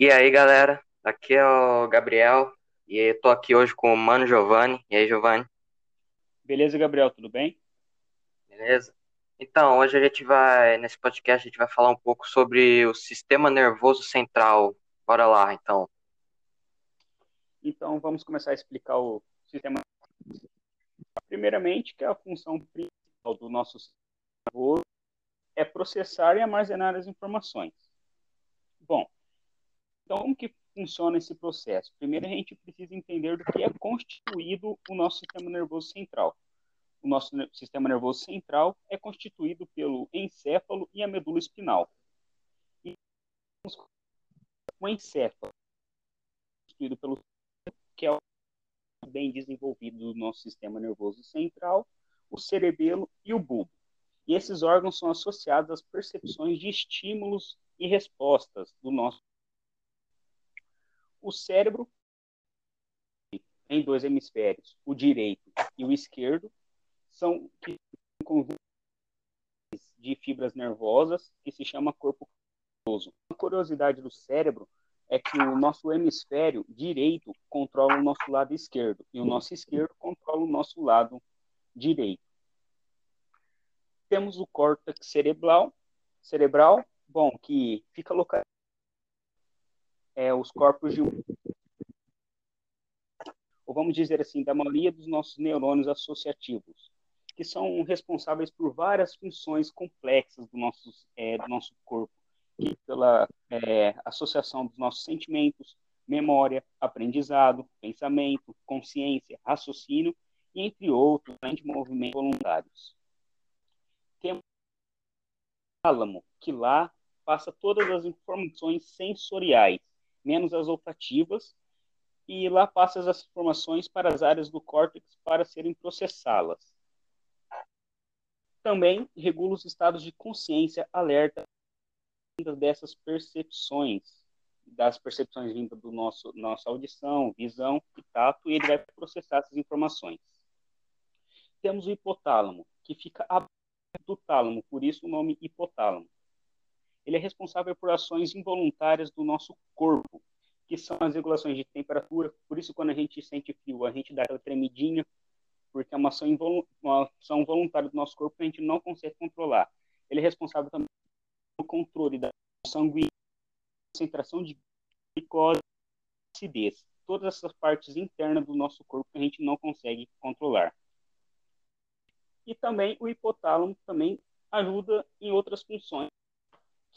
E aí, galera, aqui é o Gabriel e eu tô aqui hoje com o Mano Giovanni. E aí, Giovanni? Beleza, Gabriel, tudo bem? Beleza? Então, hoje a gente vai, nesse podcast, a gente vai falar um pouco sobre o sistema nervoso central. Bora lá, então. Então, vamos começar a explicar o sistema. Primeiramente, que a função principal do nosso sistema nervoso é processar e armazenar as informações. Bom, então como que funciona esse processo? Primeiro, a gente precisa entender do que é constituído o nosso sistema nervoso central. O nosso sistema nervoso central é constituído pelo encéfalo e a medula espinal. E o encéfalo é constituído pelo que é o bem desenvolvido do nosso sistema nervoso central, o cerebelo e o bulbo. E esses órgãos são associados às percepções de estímulos e respostas do nosso o cérebro em dois hemisférios, o direito e o esquerdo, são de fibras nervosas que se chama corpo cavernoso. A curiosidade do cérebro é que o nosso hemisfério direito controla o nosso lado esquerdo e o nosso esquerdo controla o nosso lado direito. Temos o córtex cerebral, cerebral, bom, que fica localizado é, os corpos de ou vamos dizer assim, da maioria dos nossos neurônios associativos, que são responsáveis por várias funções complexas do nosso, é, do nosso corpo, pela é, associação dos nossos sentimentos, memória, aprendizado, pensamento, consciência, raciocínio, e entre outros, além de movimentos voluntários. Temos o tálamo, que lá passa todas as informações sensoriais, menos as olfativas, e lá passa as informações para as áreas do córtex para serem processá-las. Também regula os estados de consciência alerta dessas percepções, das percepções vindas do nosso nossa audição, visão e tato, e ele vai processar essas informações. Temos o hipotálamo, que fica abaixo do tálamo, por isso o nome hipotálamo ele é responsável por ações involuntárias do nosso corpo, que são as regulações de temperatura. Por isso, quando a gente sente frio, a gente dá aquela tremidinha, porque é uma ação, uma ação voluntária do nosso corpo que a gente não consegue controlar. Ele é responsável também pelo controle da sanguínea, concentração de glicose, acidez. Todas essas partes internas do nosso corpo que a gente não consegue controlar. E também o hipotálamo também ajuda em outras funções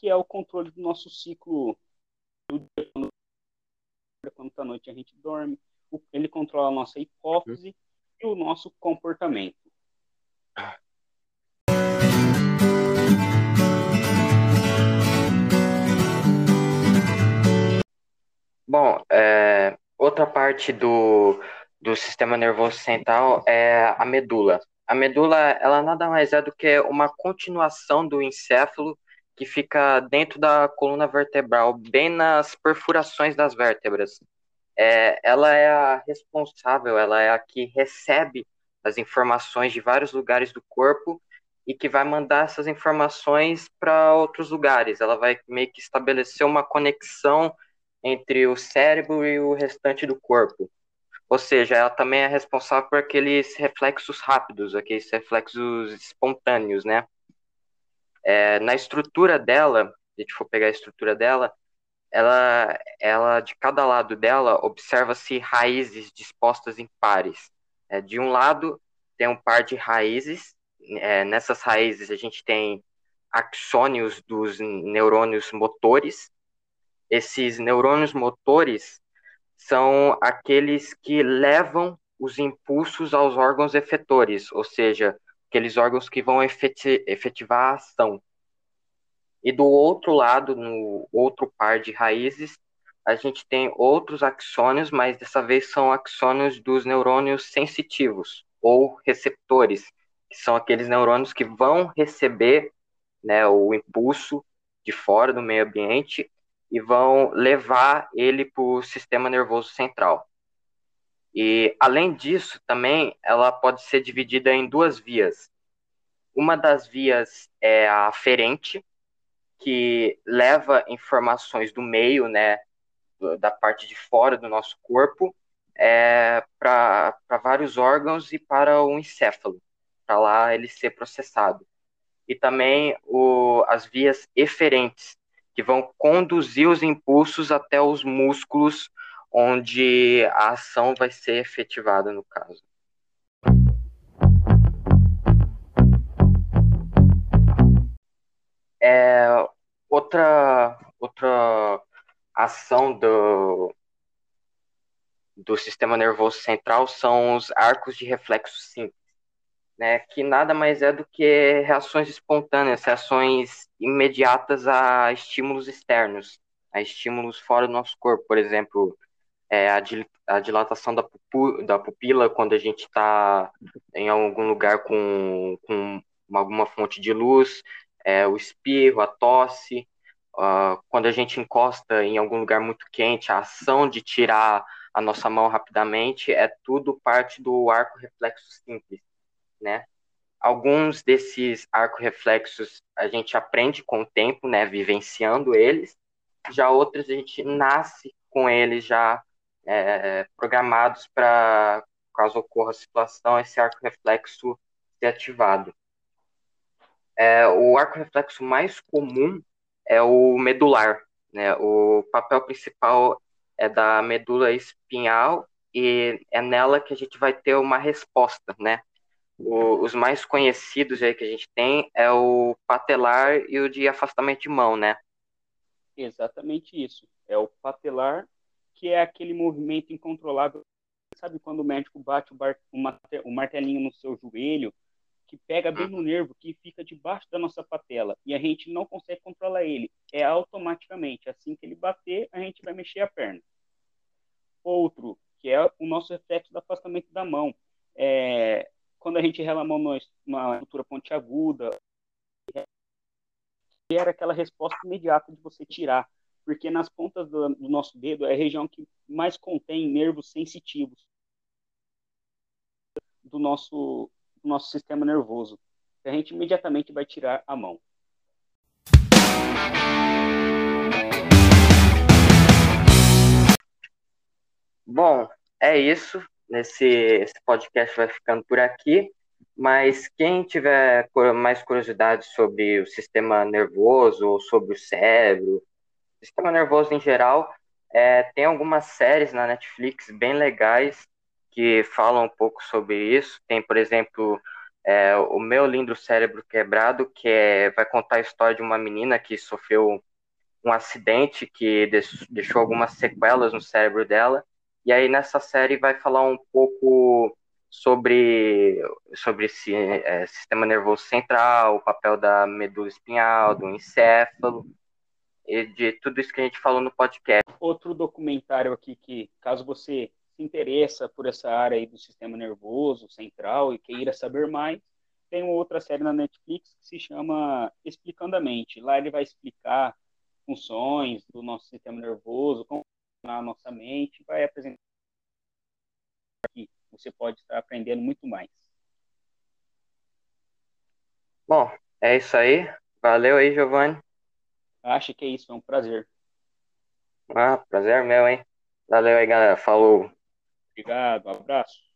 que é o controle do nosso ciclo do dia, quando, quando tá noite a gente dorme. Ele controla a nossa hipófise uhum. e o nosso comportamento. Bom, é, outra parte do, do sistema nervoso central é a medula. A medula, ela nada mais é do que uma continuação do encéfalo que fica dentro da coluna vertebral, bem nas perfurações das vértebras. É, ela é a responsável, ela é a que recebe as informações de vários lugares do corpo e que vai mandar essas informações para outros lugares. Ela vai meio que estabelecer uma conexão entre o cérebro e o restante do corpo. Ou seja, ela também é responsável por aqueles reflexos rápidos, aqueles reflexos espontâneos, né? É, na estrutura dela, se a gente for pegar a estrutura dela, ela, ela de cada lado dela observa-se raízes dispostas em pares. É, de um lado tem um par de raízes, é, nessas raízes a gente tem axônios dos neurônios motores. Esses neurônios motores são aqueles que levam os impulsos aos órgãos efetores, ou seja, aqueles órgãos que vão efetivar a ação. E do outro lado, no outro par de raízes, a gente tem outros axônios, mas dessa vez são axônios dos neurônios sensitivos ou receptores, que são aqueles neurônios que vão receber né, o impulso de fora do meio ambiente e vão levar ele para o sistema nervoso central. E, além disso, também ela pode ser dividida em duas vias. Uma das vias é a aferente, que leva informações do meio, né, da parte de fora do nosso corpo é, para vários órgãos e para o encéfalo, para lá ele ser processado. E também o, as vias eferentes, que vão conduzir os impulsos até os músculos onde a ação vai ser efetivada no caso. É, outra, outra ação do, do sistema nervoso central são os arcos de reflexo simples, né, que nada mais é do que reações espontâneas, reações imediatas a estímulos externos, a estímulos fora do nosso corpo, por exemplo, é, a, a, dilatação da, pupu, da, pupila quando a gente está em algum lugar com, com alguma fonte de luz, é, o espirro, a tosse, uh, quando a gente encosta em algum lugar muito quente, a ação de tirar a nossa mão rapidamente é tudo parte do arco reflexo simples, né? Alguns desses arco reflexos a gente aprende com o tempo, né, vivenciando eles, já outros a gente nasce com eles já é, programados para, caso ocorra a situação, esse arco reflexo ser ativado. É, o arco reflexo mais comum é o medular. Né? O papel principal é da medula espinhal e é nela que a gente vai ter uma resposta, né? O, os mais conhecidos aí que a gente tem é o patelar e o de afastamento de mão, né? Exatamente isso. É o patelar que é aquele movimento incontrolável. Sabe quando o médico bate o, martelinho no seu joelho, que pega bem no nervo, que fica debaixo da nossa patela, e a gente não consegue controlar ele. É automaticamente. Assim que ele bater, a gente vai mexer a perna. Outro, que é o nosso reflexo do afastamento da mão. É, quando a gente rela a mão numa estrutura pontiaguda, era aquela resposta imediata de você tirar porque nas pontas do, do nosso dedo é a região que mais contém nervos sensitivos do nosso, do nosso sistema nervoso. A gente imediatamente vai tirar a mão. Bom, é isso. Nesse esse podcast vai ficando por aqui. Mas quem tiver mais curiosidade sobre o sistema nervoso ou sobre o cérebro, sistema nervoso em geral, é, tem algumas séries na Netflix bem legais que falam um pouco sobre isso. Tem, por exemplo, é, O Meu Lindo Cérebro Quebrado, que é, vai contar a história de uma menina que sofreu um acidente que deixou algumas sequelas no cérebro dela. E aí nessa série vai falar um pouco sobre, sobre esse é, sistema nervoso central, o papel da medula espinhal, do encéfalo de tudo isso que a gente falou no podcast. Outro documentário aqui que, caso você se interessa por essa área aí do sistema nervoso central e queira saber mais, tem uma outra série na Netflix que se chama Explicando a Mente. Lá ele vai explicar funções do nosso sistema nervoso, como a nossa mente, vai apresentar aqui. Você pode estar aprendendo muito mais. Bom, é isso aí. Valeu aí, Giovanni. Acho que é isso, é um prazer. Ah, prazer meu, hein? Valeu aí, galera. Falou. Obrigado, um abraço.